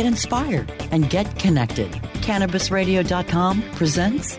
get inspired, and get connected. CannabisRadio.com presents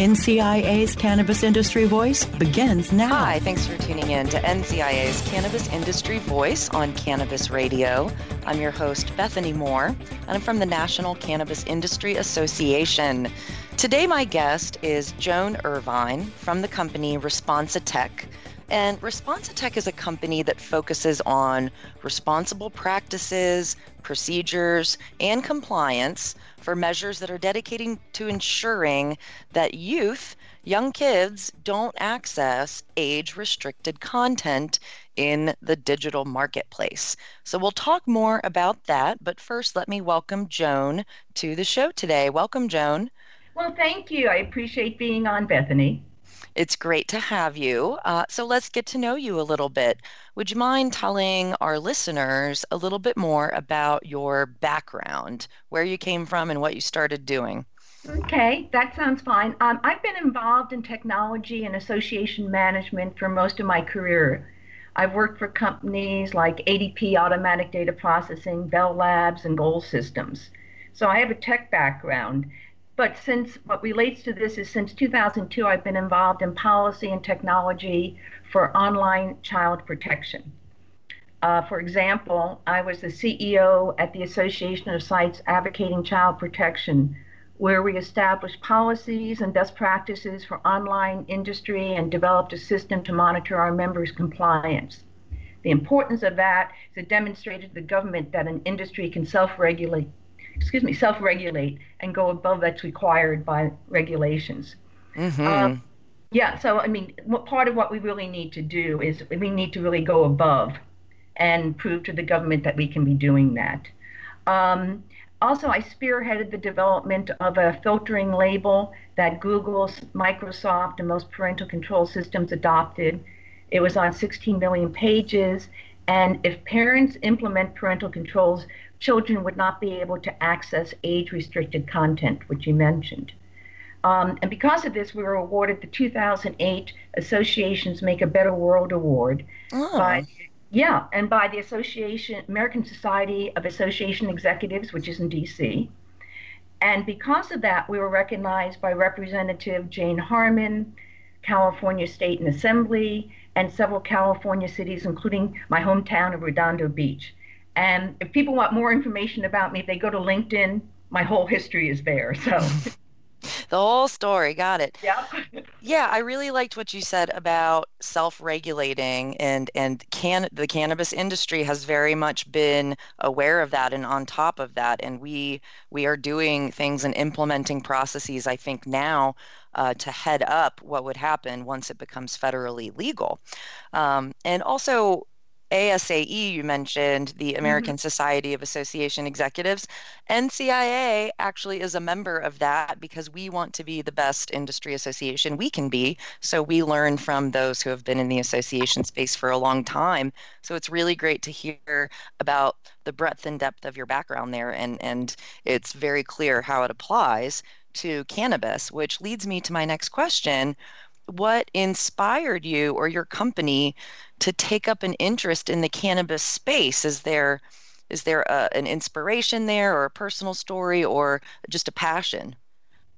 NCIA's Cannabis Industry Voice begins now. Hi, thanks for tuning in to NCIA's Cannabis Industry Voice on Cannabis Radio. I'm your host, Bethany Moore, and I'm from the National Cannabis Industry Association. Today, my guest is Joan Irvine from the company Responsitech. And Responsitech is a company that focuses on responsible practices, procedures, and compliance for measures that are dedicating to ensuring that youth, young kids, don't access age restricted content in the digital marketplace. So we'll talk more about that. But first, let me welcome Joan to the show today. Welcome, Joan. Well, thank you. I appreciate being on, Bethany. It's great to have you. Uh, so let's get to know you a little bit. Would you mind telling our listeners a little bit more about your background, where you came from, and what you started doing? Okay, that sounds fine. Um, I've been involved in technology and association management for most of my career. I've worked for companies like ADP Automatic Data Processing, Bell Labs, and Goal Systems. So I have a tech background. But since what relates to this is since 2002, I've been involved in policy and technology for online child protection. Uh, for example, I was the CEO at the Association of Sites Advocating Child Protection, where we established policies and best practices for online industry and developed a system to monitor our members' compliance. The importance of that is it demonstrated to the government that an industry can self regulate excuse me, self-regulate and go above that's required by regulations. Mm-hmm. Uh, yeah, so I mean, what, part of what we really need to do is we need to really go above and prove to the government that we can be doing that. Um, also, I spearheaded the development of a filtering label that Google, Microsoft, and most parental control systems adopted. It was on 16 million pages, and if parents implement parental controls, children would not be able to access age restricted content, which you mentioned. Um, and because of this, we were awarded the 2008 Associations Make a Better World Award oh. by yeah, and by the Association American Society of Association Executives, which is in D.C. And because of that, we were recognized by Representative Jane Harman, California State and Assembly, and several California cities, including my hometown of Redondo Beach. And if people want more information about me, if they go to LinkedIn, my whole history is there. So the whole story, got it. Yeah. yeah, I really liked what you said about self-regulating and and can the cannabis industry has very much been aware of that and on top of that and we we are doing things and implementing processes I think now uh, to head up what would happen once it becomes federally legal. Um, and also ASAE, you mentioned, the Mm-hmm. American Society of Association Executives. NCIA actually is a member of that because we want to be the best industry association we can be. So we learn from those who have been in the association space for a long time. So it's really great to hear about the breadth and depth of your background there. And, and it's very clear how it applies to cannabis, which leads me to my next question. What inspired you or your company to take up an interest in the cannabis space? Is there is there a, an inspiration there or a personal story or just a passion?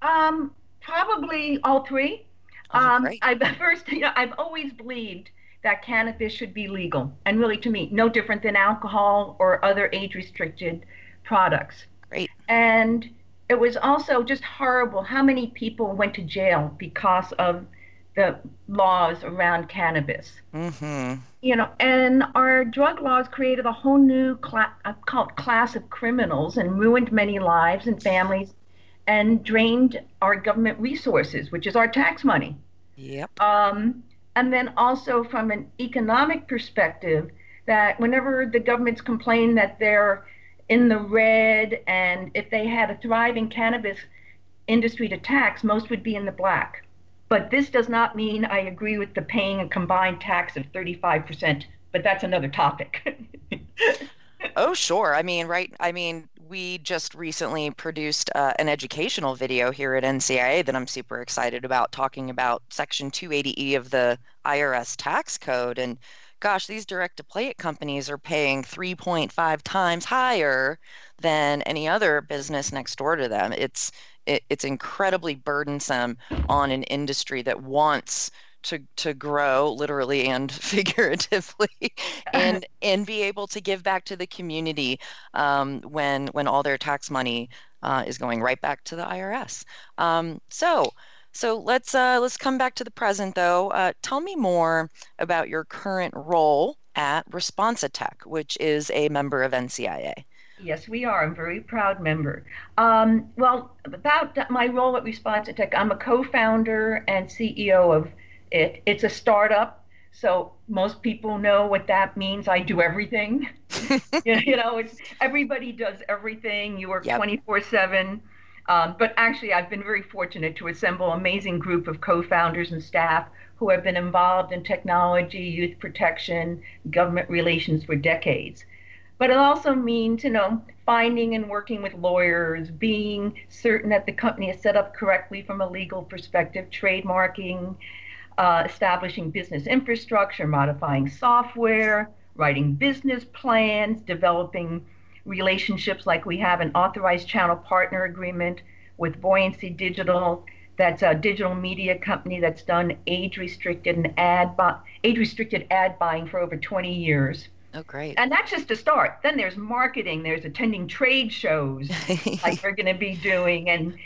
Um, probably all three. Oh, um. I first, you know, I've always believed that cannabis should be legal, and really, to me, no different than alcohol or other age-restricted products. Great. And it was also just horrible how many people went to jail because of the laws around cannabis. Mm-hmm. You know, and our drug laws created a whole new cla- uh, called class of criminals and ruined many lives and families and drained our government resources, which is our tax money. Yep. Um, and then also from an economic perspective, that whenever the governments complain that they're in the red and if they had a thriving cannabis industry to tax, most would be in the black. But this does not mean I agree with the paying a combined tax of 35%, but that's another topic. Oh, sure. I mean, right. I mean, we just recently produced uh, an educational video here at NCIA that I'm super excited about, talking about Section 280E of the IRS tax code. And gosh, these direct to play it companies are paying 3.5 times higher than any other business next door to them. It's it, it's incredibly burdensome on an industry that wants to to grow literally and figuratively and and be able to give back to the community um, when when all their tax money uh, is going right back to the IRS. Um, so so let's uh, let's come back to the present though. Uh, tell me more about your current role at Responsitech, which is a member of NCIA. Yes, we are. I'm a very proud member. Um, well, about my role at Responsitech, I'm a co-founder and CEO of it. It's a startup, so most people know what that means. I do everything. you know, it's everybody does everything. You work Yep. 24/7. Um, but actually, I've been very fortunate to assemble an amazing group of co-founders and staff who have been involved in technology, youth protection, government relations for decades but it also means you know finding and working with lawyers being certain that the company is set up correctly from a legal perspective trademarking uh, establishing business infrastructure modifying software writing business plans developing relationships like we have an authorized channel partner agreement with buoyancy digital. That's a digital media company that's done age restricted and ad bu- age restricted ad buying for over 20 years Oh, great. and that's just a start. Then there's marketing. There's attending trade shows like we're going to be doing, and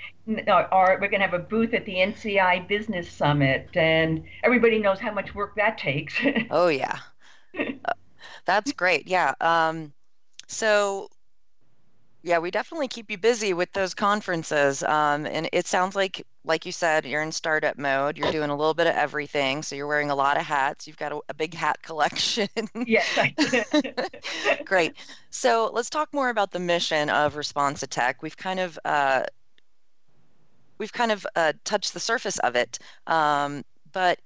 uh, or we're going to have a booth at the NCI Business Summit, and everybody knows how much work that takes. Oh yeah. Uh, That's great. Yeah. Um, so yeah, we definitely keep you busy with those conferences. Um, and it sounds like, like you said, you're in startup mode. You're doing a little bit of everything. So you're wearing a lot of hats. You've got a, a big hat collection. yes. Great. So let's talk more about the mission of Responsitech. We've kind of uh, we've kind of uh, touched the surface of it, um, but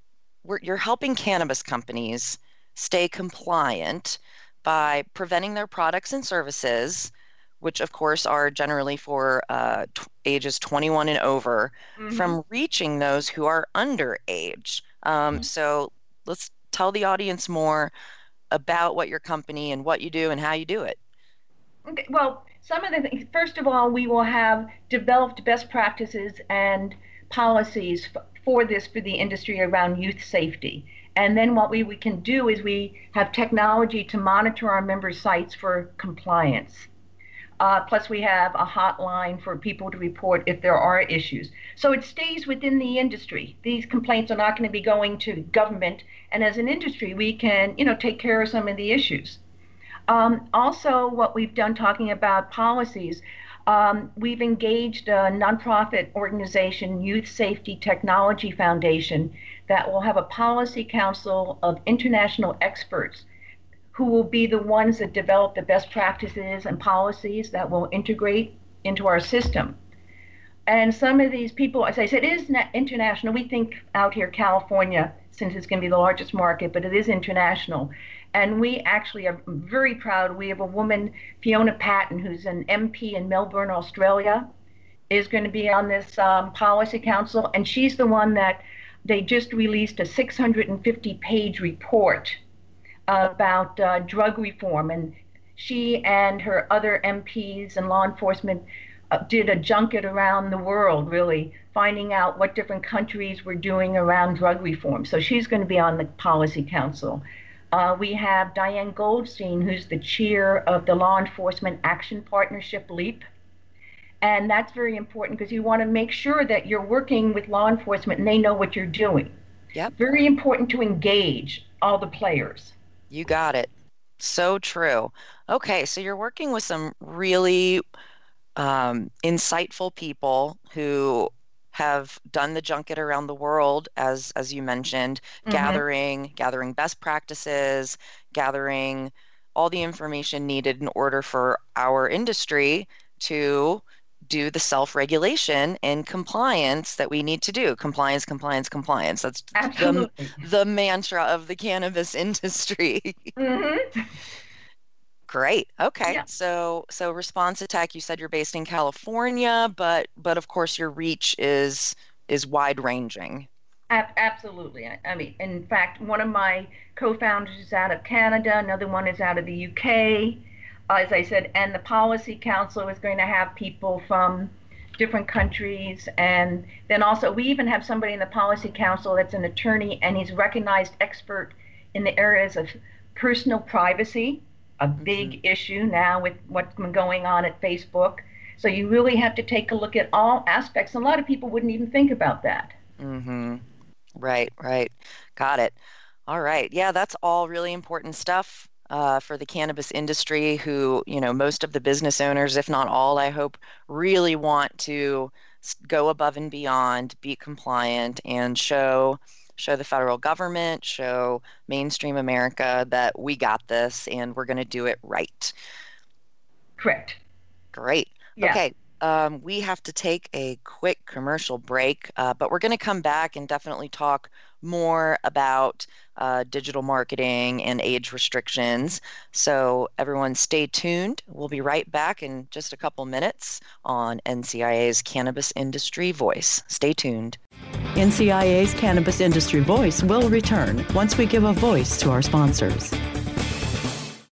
we're, you're helping cannabis companies stay compliant by preventing their products and services, which of course are generally for uh, t- ages 21 and over, Mhm. from reaching those who are underage. Um, Mhm. So let's tell the audience more about what your company and what you do and how you do it. Okay, well, some of the things, first of all, we will have developed best practices and policies f- for this for the industry around youth safety. And then what we, we can do is we have technology to monitor our member sites for compliance. Uh, plus, we have a hotline for people to report if there are issues. So it stays within the industry. These complaints are not going to be going to government. And as an industry, we can, you know, take care of some of the issues. Um, also, what we've done talking about policies, um, we've engaged a nonprofit organization, Youth Safety Technology Foundation, that will have a policy council of international experts who will be the ones that develop the best practices and policies that will integrate into our system. And some of these people, as I said, it is international. We think out here, California, since it's going to be the largest market, but it is international. And we actually are very proud. We have a woman, Fiona Patten, who's an MP in Melbourne, Australia, is going to be on this um, policy council. And she's the one that they just released a 650 page report about uh, drug reform. And she and her other MPs and law enforcement uh, did a junket around the world, really, finding out what different countries were doing around drug reform. So she's going to be on the policy council. Uh, we have Diane Goldstein, who's the chair of the Law Enforcement Action Partnership LEAP. And that's very important because you want to make sure that you're working with law enforcement and they know what you're doing. Yep. Very important to engage all the players. You got it. So true. Okay, so you're working with some really um, insightful people who have done the junket around the world as as you mentioned mm-hmm. gathering gathering best practices gathering all the information needed in order for our industry to do the self-regulation and compliance that we need to do compliance compliance compliance that's the, the mantra of the cannabis industry mm-hmm. Great. Okay. Yeah. So so Responsitech. you said you're based in California, but but of course your reach is is wide ranging. Absolutely. I mean, in fact, one of my co-founders is out of Canada, another one is out of the UK. As I said, and the policy council is going to have people from different countries, and then also we even have somebody in the policy council that's an attorney, and he's recognized expert in the areas of personal privacy a big mm-hmm. issue now with what's been going on at Facebook. So you really have to take a look at all aspects. A lot of people wouldn't even think about that. Mm-hmm. Right, right. Got it. All right. Yeah, that's all really important stuff uh, for the cannabis industry. Who, you know, most of the business owners, if not all, I hope, really want to go above and beyond, be compliant, and show show the federal government, show mainstream America that we got this and we're going to do it right. Correct. Great. Yeah. Okay. Um, we have to take a quick commercial break, uh, but we're going to come back and definitely talk more about uh, digital marketing and age restrictions. So, everyone, stay tuned. We'll be right back in just a couple minutes on NCIA's Cannabis Industry Voice. Stay tuned. NCIA's Cannabis Industry Voice will return once we give a voice to our sponsors.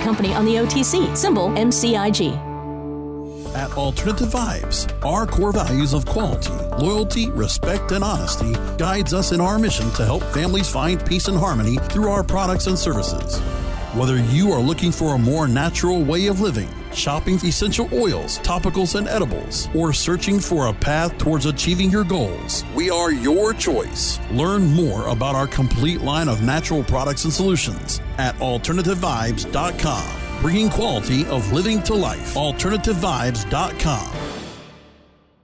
company on the OTC, symbol MCIG. At Alternative Vibes, our core values of quality, loyalty, respect, and honesty guides us in our mission to help families find peace and harmony through our products and services. Whether you are looking for a more natural way of living, shopping essential oils, topicals, and edibles, or searching for a path towards achieving your goals, we are your choice. Learn more about our complete line of natural products and solutions at AlternativeVibes.com, bringing quality of living to life. AlternativeVibes.com.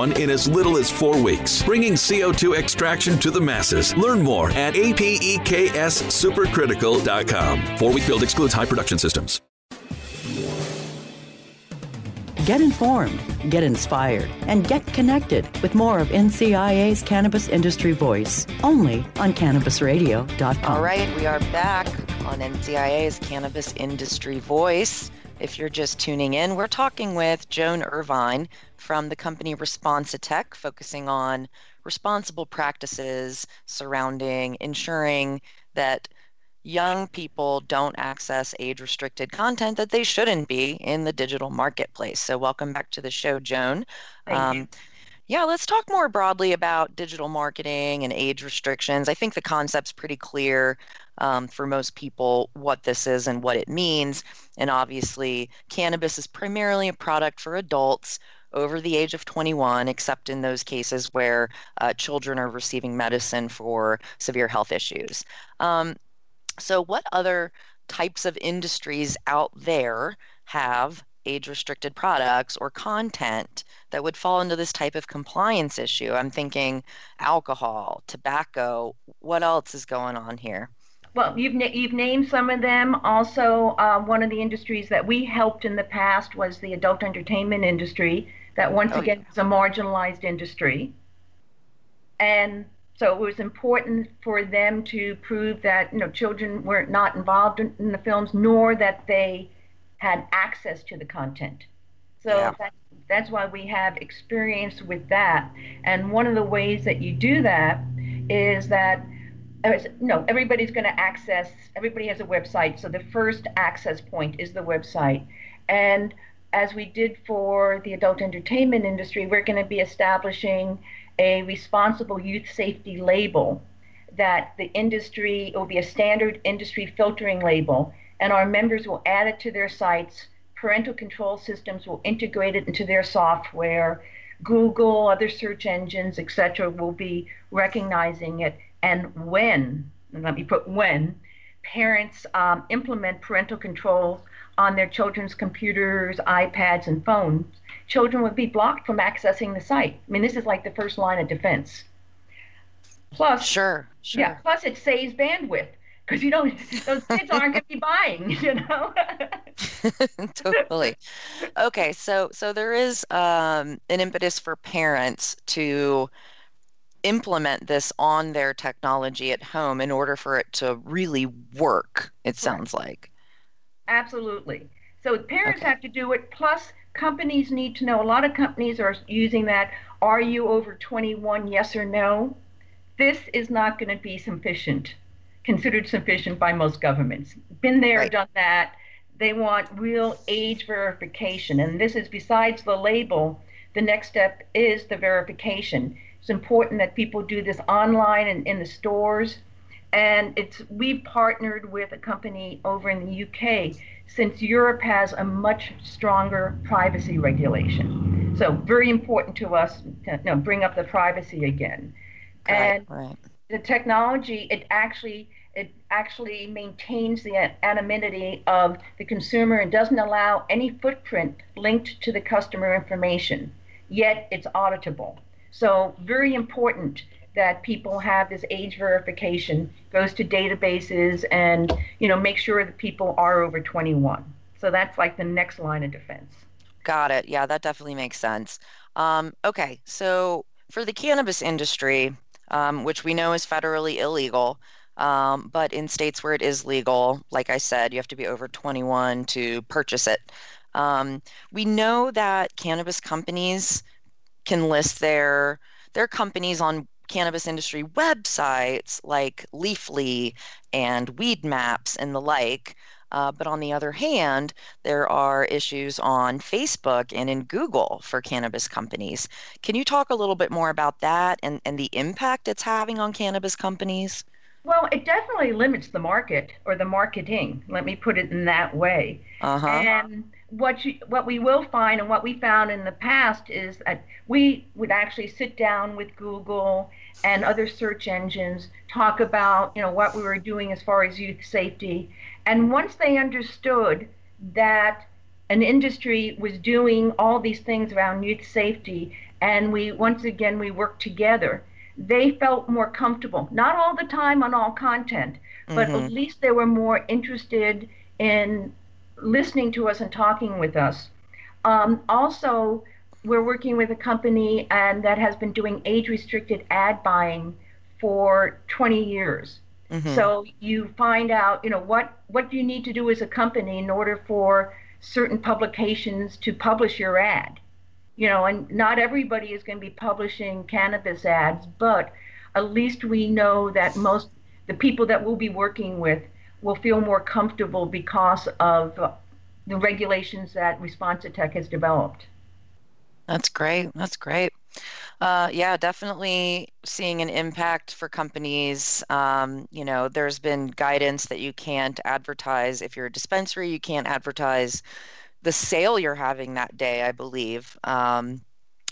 one in as little as four weeks, bringing CO2 extraction to the masses. Learn more at apexsupercritical.com. Four week build excludes high production systems. Get informed, get inspired, and get connected with more of NCIA's Cannabis Industry Voice only on CannabisRadio.com. All right, we are back on NCIA's Cannabis Industry Voice. If you're just tuning in, we're talking with Joan Irvine from the company Responsitech, focusing on responsible practices surrounding ensuring that young people don't access age restricted content that they shouldn't be in the digital marketplace. So, welcome back to the show, Joan. Thank um, you. Yeah, let's talk more broadly about digital marketing and age restrictions. I think the concept's pretty clear um, for most people what this is and what it means. And obviously, cannabis is primarily a product for adults over the age of 21, except in those cases where uh, children are receiving medicine for severe health issues. Um, so, what other types of industries out there have age restricted products or content that would fall into this type of compliance issue? I'm thinking alcohol, tobacco. What else is going on here? Well, you've na- you've named some of them. Also, uh, one of the industries that we helped in the past was the adult entertainment industry. That once oh, again yeah. is a marginalized industry, and so it was important for them to prove that you know children were not involved in, in the films, nor that they had access to the content. So yeah. that, that's why we have experience with that. And one of the ways that you do that is that no, everybody's going to access, everybody has a website. So the first access point is the website. And as we did for the adult entertainment industry, we're going to be establishing a responsible youth safety label that the industry, will be a standard industry filtering label, and our members will add it to their sites. Parental control systems will integrate it into their software. Google, other search engines, etc., will be recognizing it and when, and let me put when, parents um, implement parental controls on their children's computers, iPads, and phones, children would be blocked from accessing the site. I mean, this is like the first line of defense. Plus, sure, sure. Yeah, plus it saves bandwidth because you know those kids aren't going to be buying, you know. totally. Okay, so so there is um, an impetus for parents to implement this on their technology at home in order for it to really work, it sounds right. like. Absolutely. So parents okay. have to do it, plus companies need to know. A lot of companies are using that. Are you over 21? Yes or no? This is not going to be sufficient, considered sufficient by most governments. Been there, right. done that. They want real age verification. And this is besides the label, the next step is the verification. It's important that people do this online and in the stores. And it's we've partnered with a company over in the UK since Europe has a much stronger privacy regulation. So very important to us to you know, bring up the privacy again. and right. the technology, it actually it actually maintains the anonymity of the consumer and doesn't allow any footprint linked to the customer information. Yet it's auditable. So very important that people have this age verification, goes to databases and, you know, make sure that people are over 21. So that's like the next line of defense. Got it. Yeah, that definitely makes sense. Um, okay, so for the cannabis industry, um, which we know is federally illegal, um, but in states where it is legal, like I said, you have to be over 21 to purchase it. Um, we know that cannabis companies can list their their companies on cannabis industry websites like Leafly and Weedmaps and the like. Uh, but on the other hand, there are issues on Facebook and in Google for cannabis companies. Can you talk a little bit more about that and, and the impact it's having on cannabis companies? Well, it definitely limits the market or the marketing. Let me put it in that way. Uh-huh. And what you, what we will find and what we found in the past is that we would actually sit down with Google and other search engines, talk about you know what we were doing as far as youth safety, and once they understood that an industry was doing all these things around youth safety, and we once again we worked together, they felt more comfortable. Not all the time on all content, but mm-hmm. at least they were more interested in listening to us and talking with us. Um, also, we're working with a company and that has been doing age restricted ad buying for 20 years. Mm-hmm. So you find out, you know, what what you need to do as a company in order for certain publications to publish your ad. You know, and not everybody is going to be publishing cannabis ads, but at least we know that most the people that we'll be working with will feel more comfortable because of the regulations that Responsitech has developed. That's great. That's great. Uh, yeah, definitely seeing an impact for companies. Um, you know, there's been guidance that you can't advertise if you're a dispensary, you can't advertise the sale you're having that day, I believe, um,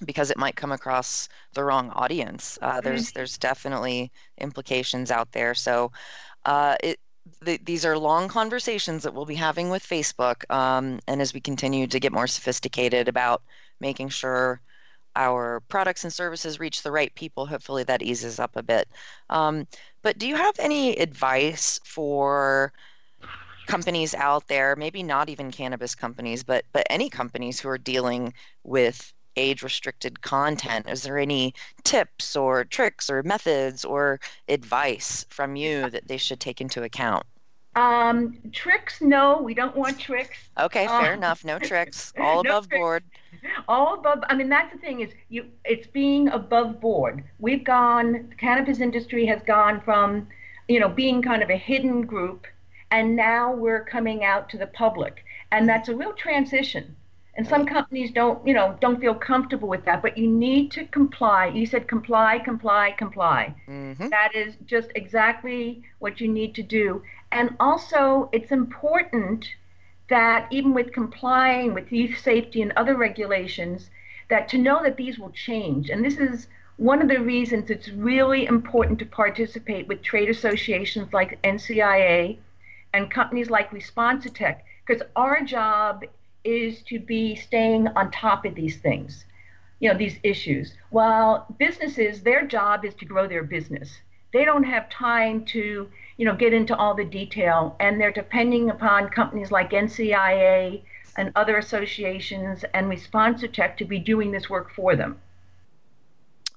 because it might come across the wrong audience. Uh, there's mm-hmm. there's definitely implications out there. So, uh, it the, these are long conversations that we'll be having with Facebook, um, and as we continue to get more sophisticated about making sure our products and services reach the right people, hopefully that eases up a bit. Um, but do you have any advice for companies out there, maybe not even cannabis companies, but but any companies who are dealing with age restricted content? Is there any tips or tricks or methods or advice from you that they should take into account? Um, tricks, no, we don't want tricks. Okay, fair um, enough. No tricks. All no above tricks. board. All above. I mean, that's the thing is, you. It's being above board. We've gone. The cannabis industry has gone from, you know, being kind of a hidden group, and now we're coming out to the public, and that's a real transition. And some companies don't, you know, don't feel comfortable with that. But you need to comply. You said comply, comply, comply. Mm-hmm. That is just exactly what you need to do. And also, it's important that even with complying with youth safety and other regulations, that to know that these will change. And this is one of the reasons it's really important to participate with trade associations like NCIA and companies like Responsitech, because our job is to be staying on top of these things, you know, these issues. While businesses, their job is to grow their business. They don't have time to, you know, get into all the detail, and they're depending upon companies like NCIA and other associations and Responsitech to be doing this work for them.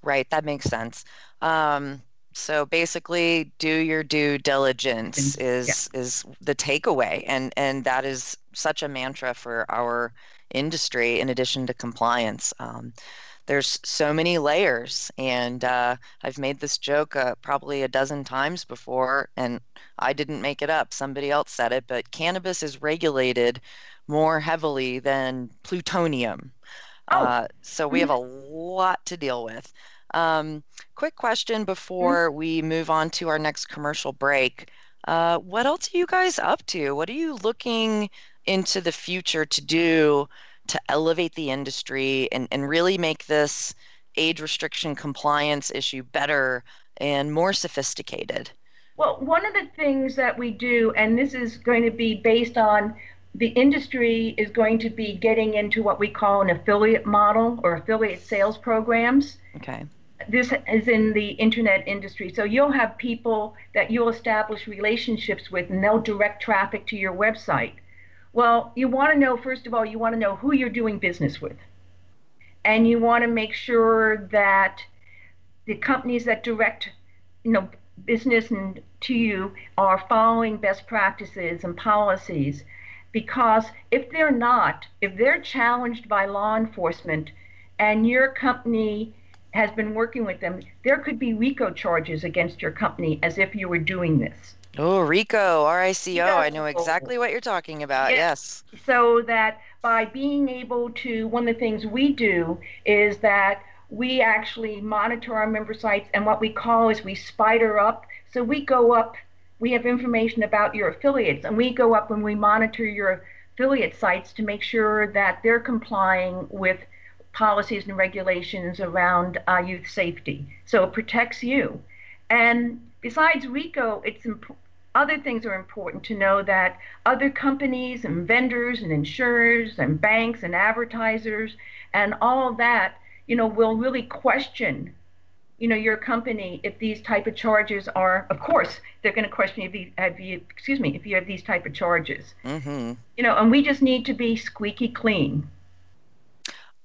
Right, that makes sense. Um, so basically do your due diligence is yeah. is the takeaway. And and that is such a mantra for our industry in addition to compliance. Um, there's so many layers. And uh, i've made this joke uh, probably a dozen times before and i didn't make it up. Somebody else said it but cannabis is regulated more heavily than plutonium. Oh. uh, so we have a lot to deal with um, quick question before mm-hmm. we move on to our next commercial break. Uh, what else are you guys up to? What are you looking into the future to do to elevate the industry and, and really make this age restriction compliance issue better and more sophisticated? Well, one of the things that we do, and this is going to be based on the industry is going to be getting into what we call an affiliate model or affiliate sales programs. Okay this is in the internet industry. So you'll have people that you'll establish relationships with and they'll direct traffic to your website. Well, you want to know, first of all, you want to know who you're doing business with. And you want to make sure that the companies that direct, you know, business to you are following best practices and policies. Because if they're not, if they're challenged by law enforcement and your company has been working with them, there could be RICO charges against your company as if you were doing this. Oh, RICO, R I C O. I know exactly what you're talking about. Yes. yes. So that by being able to, one of the things we do is that we actually monitor our member sites, and what we call is we spider up. So we go up, we have information about your affiliates, and we go up and we monitor your affiliate sites to make sure that they're complying with policies and regulations around uh, youth safety. So it protects you. And besides RICO, it's imp- other things are important to know that other companies and vendors and insurers and banks and advertisers and all of that, you know, will really question, you know, your company if these type of charges are. Of course, they're going to question if you have you. Excuse me, if you have these type of charges. Mm-hmm. You know, and we just need to be squeaky clean.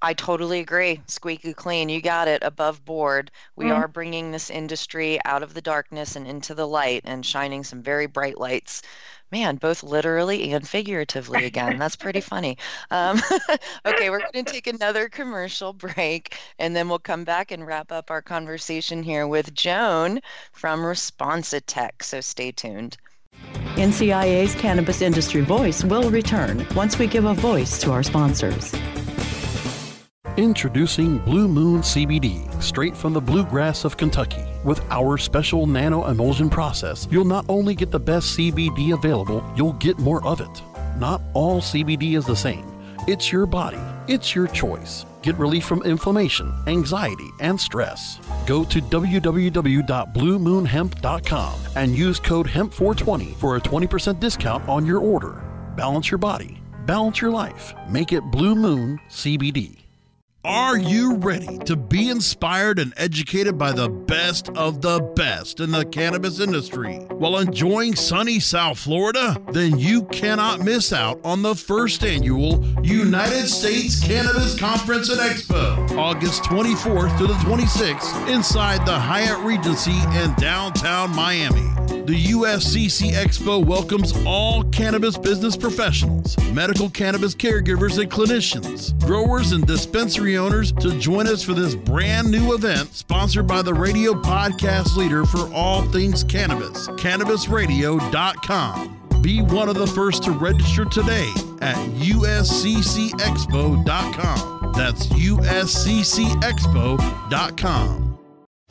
I totally agree. Squeaky clean. You got it. Above board. We mm. are bringing this industry out of the darkness and into the light and shining some very bright lights. Man, both literally and figuratively again. That's pretty funny. Um, okay, we're going to take another commercial break and then we'll come back and wrap up our conversation here with Joan from Responsitech. So stay tuned. NCIA's Cannabis Industry Voice will return once we give a voice to our sponsors. Introducing Blue Moon CBD, straight from the bluegrass of Kentucky. With our special nano emulsion process, you'll not only get the best CBD available, you'll get more of it. Not all CBD is the same. It's your body, it's your choice. Get relief from inflammation, anxiety, and stress. Go to www.bluemoonhemp.com and use code HEMP420 for a 20% discount on your order. Balance your body, balance your life. Make it Blue Moon CBD. Are you ready to be inspired and educated by the best of the best in the cannabis industry while enjoying sunny South Florida? Then you cannot miss out on the first annual United States Cannabis Conference and Expo, August 24th to the 26th, inside the Hyatt Regency in downtown Miami. The USCC Expo welcomes all cannabis business professionals, medical cannabis caregivers and clinicians, growers and dispensary owners to join us for this brand new event sponsored by the radio podcast leader for all things cannabis, cannabisradio.com. Be one of the first to register today at usccexpo.com. That's usccexpo.com.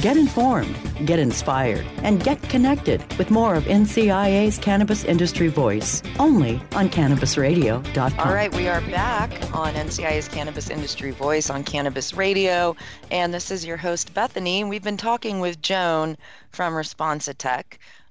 Get informed, get inspired, and get connected with more of NCIA's Cannabis Industry Voice only on CannabisRadio.com. All right, we are back on NCIA's Cannabis Industry Voice on Cannabis Radio, and this is your host, Bethany. We've been talking with Joan from Responsitech.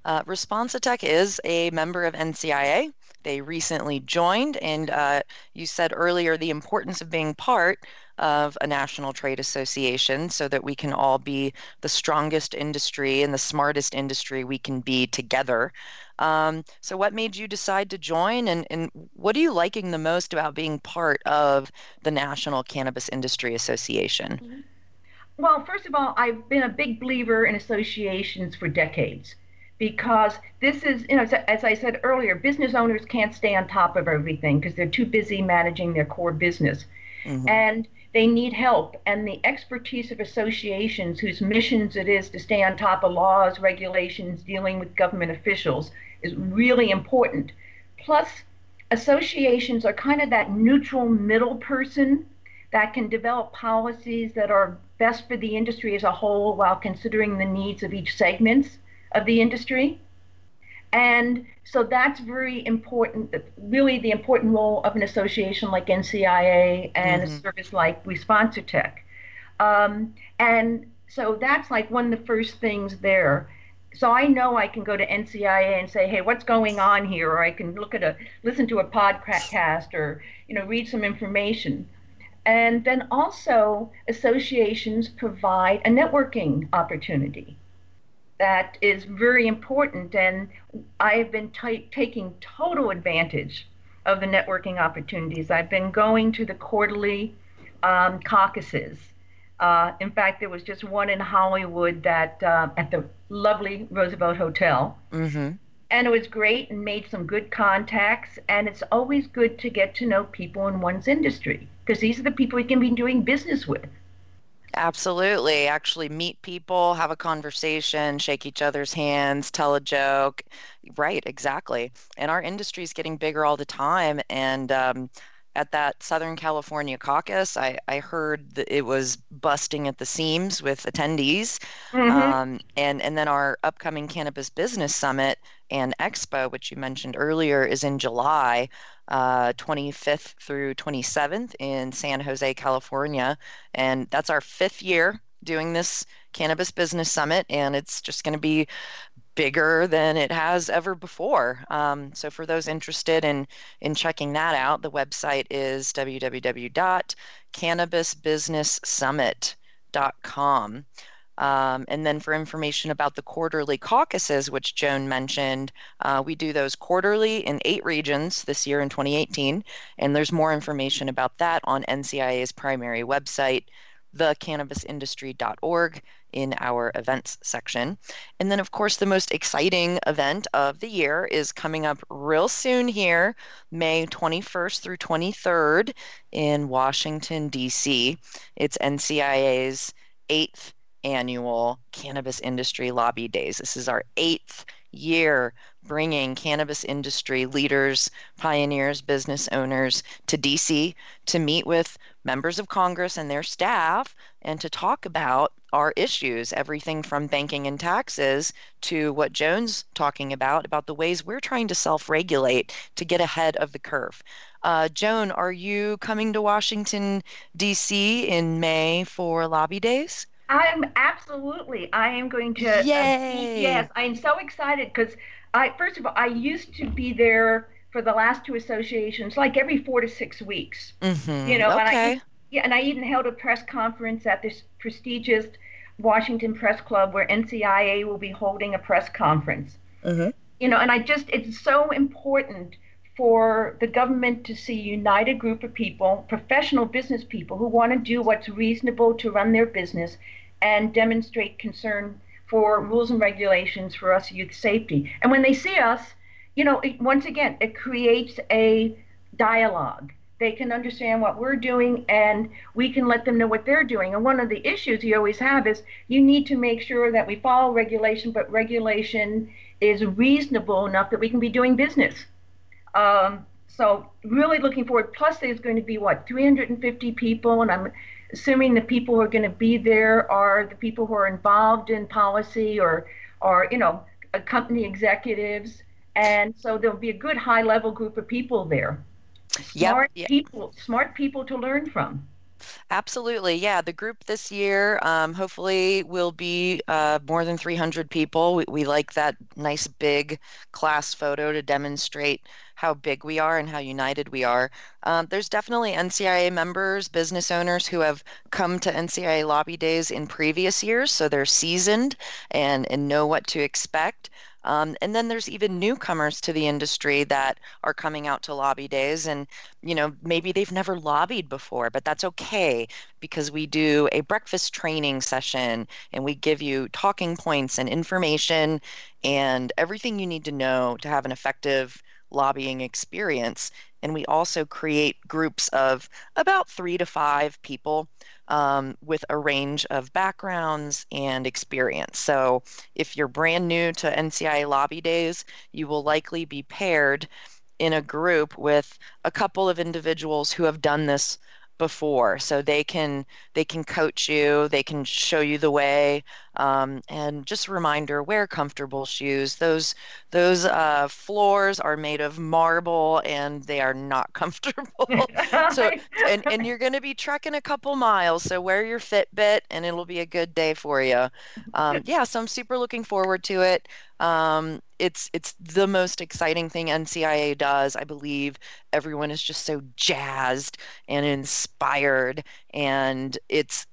Uh, Responsitech is a member of NCIA. They recently joined, and uh, you said earlier the importance of being part of a national trade association so that we can all be the strongest industry and the smartest industry we can be together. Um, so, what made you decide to join, and, and what are you liking the most about being part of the National Cannabis Industry Association? Mm-hmm. Well, first of all, I've been a big believer in associations for decades because this is, you know, as I said earlier, business owners can't stay on top of everything because they're too busy managing their core business. Mm-hmm. And they need help, and the expertise of associations whose missions it is to stay on top of laws, regulations, dealing with government officials is really important. Plus, associations are kind of that neutral middle person that can develop policies that are best for the industry as a whole while considering the needs of each segments of the industry. And so that's very important, really the important role of an association like NCIA and mm-hmm. a service like Responsitech. Um, and so that's like one of the first things there. So I know I can go to NCIA and say, hey, what's going on here? Or I can look at a, listen to a podcast or, you know, read some information. And then also associations provide a networking opportunity that is very important. And I've been t- taking total advantage of the networking opportunities. I've been going to the quarterly um, caucuses. Uh, in fact, there was just one in Hollywood that uh, at the lovely Roosevelt Hotel. Mm-hmm. And it was great and made some good contacts. And it's always good to get to know people in one's industry because these are the people you can be doing business with. Absolutely. Actually, meet people, have a conversation, shake each other's hands, tell a joke. Right, exactly. And our industry is getting bigger all the time. And um, at that Southern California caucus. I, I heard that it was busting at the seams with attendees. Mm-hmm. Um, and, and then our upcoming Cannabis Business Summit and Expo, which you mentioned earlier, is in July uh, 25th through 27th in San Jose, California. And that's our fifth year doing this Cannabis Business Summit, and it's just going to be bigger than it has ever before. Um, so for those interested in in checking that out, the website is www.cannabisbusinesssummit.com. Um, and then for information about the quarterly caucuses, which Joan mentioned, uh, we do those quarterly in eight regions this year in 2018. And there's more information about that on NCIA's primary website, thecannabisindustry.org in our events section. And then, of course, the most exciting event of the year is coming up real soon here, May 21st through 23rd in Washington, D.C. It's NCIA's eighth annual Cannabis Industry Lobby Days. This is our eighth year bringing cannabis industry leaders, pioneers, business owners to DC to meet with members of Congress and their staff and to talk about our issues, everything from banking and taxes to what Joan's talking about, about the ways we're trying to self regulate to get ahead of the curve. Uh, Joan, are you coming to Washington, D.C. in May for Lobby Days? I'm absolutely. I am going to. Yay! Uh, yes, I'm so excited because I first of all I used to be there for the last two associations like every four to six weeks. Mm-hmm. You know, okay. and I yeah, and I even held a press conference at this prestigious Washington Press Club where NCIA will be holding a press conference. Mm-hmm. You know, and I just it's so important for the government to see a united group of people, professional business people who want to do what's reasonable to run their business and demonstrate concern for rules and regulations for us youth safety. And when they see us, you know, it, once again, it creates a dialogue. They can understand what we're doing and we can let them know what they're doing. And one of the issues you always have is you need to make sure that we follow regulation, but regulation is reasonable enough that we can be doing business. Um, so really looking forward. Plus, there's going to be what 350 people, and I'm assuming the people who are going to be there are the people who are involved in policy or, or you know, company executives. And so there'll be a good high level group of people there. Smart yep. people, smart people to learn from. Absolutely. Yeah. The group this year um, hopefully will be uh, more than 300 people. We, we, like that nice big class photo to demonstrate how big we are and how united we are. Um, there's definitely NCIA members, business owners who have come to NCIA lobby days in previous years, so they're seasoned and, and know what to expect. Um, and then there's even newcomers to the industry that are coming out to lobby days. And, you know, maybe they've never lobbied before, but that's okay because we do a breakfast training session and we give you talking points and information and everything you need to know to have an effective lobbying experience. And we also create groups of about three to five people um, with a range of backgrounds and experience. So if you're brand new to NCI Lobby Days, you will likely be paired in a group with a couple of individuals who have done this before so they can they can coach you they can show you the way um, and just a reminder wear comfortable shoes. Those those uh, floors are made of marble and they are not comfortable. So and, and you're going to be trekking a couple miles so wear your fitbit and it'll be a good day for you um, yeah so i'm super looking forward to it. Um, it's it's the most exciting thing NCIA does. I believe everyone is just so jazzed and inspired, and it's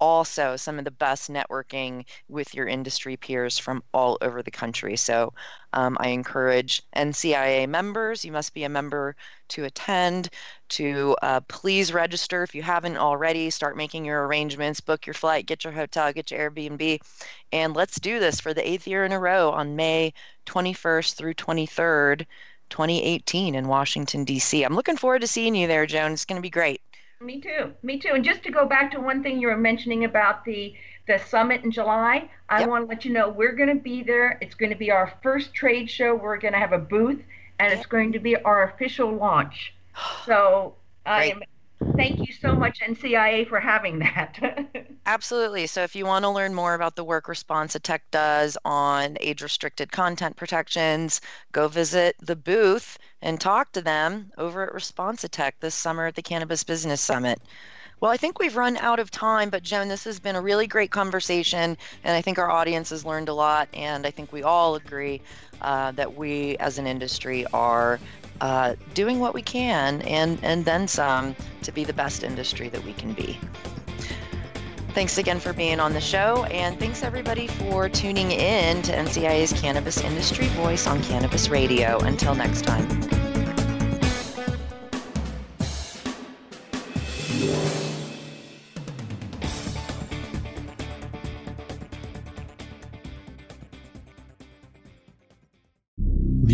also some of the best networking with your industry peers from all over the country. So um, I encourage NCIA members, you must be a member to attend, to uh, please register if you haven't already. Start making your arrangements, book your flight, get your hotel, get your Airbnb, and let's do this for the eighth year in a row on May 21st through 23rd. 2018 in Washington, D.C. I'm looking forward to seeing you there, Joan. It's going to be great. Me too. Me too. And just to go back to one thing you were mentioning about the the summit in July, I Yep. want to let you know we're going to be there. It's going to be our first trade show. We're going to have a booth, and it's going to be our official launch. So Great. Thank you so much, NCIA, for having that. Absolutely. So, if you want to learn more about the work Responsitech does on age restricted content protections, go visit the booth and talk to them over at Responsitech this summer at the Cannabis Business Summit. Well, I think we've run out of time, but Joan, this has been a really great conversation, and I think our audience has learned a lot, and I think we all agree uh, that we as an industry are uh, doing what we can and, and then some to be the best industry that we can be. Thanks again for being on the show, and thanks everybody for tuning in to NCIA's Cannabis Industry Voice on Cannabis Radio. Until next time.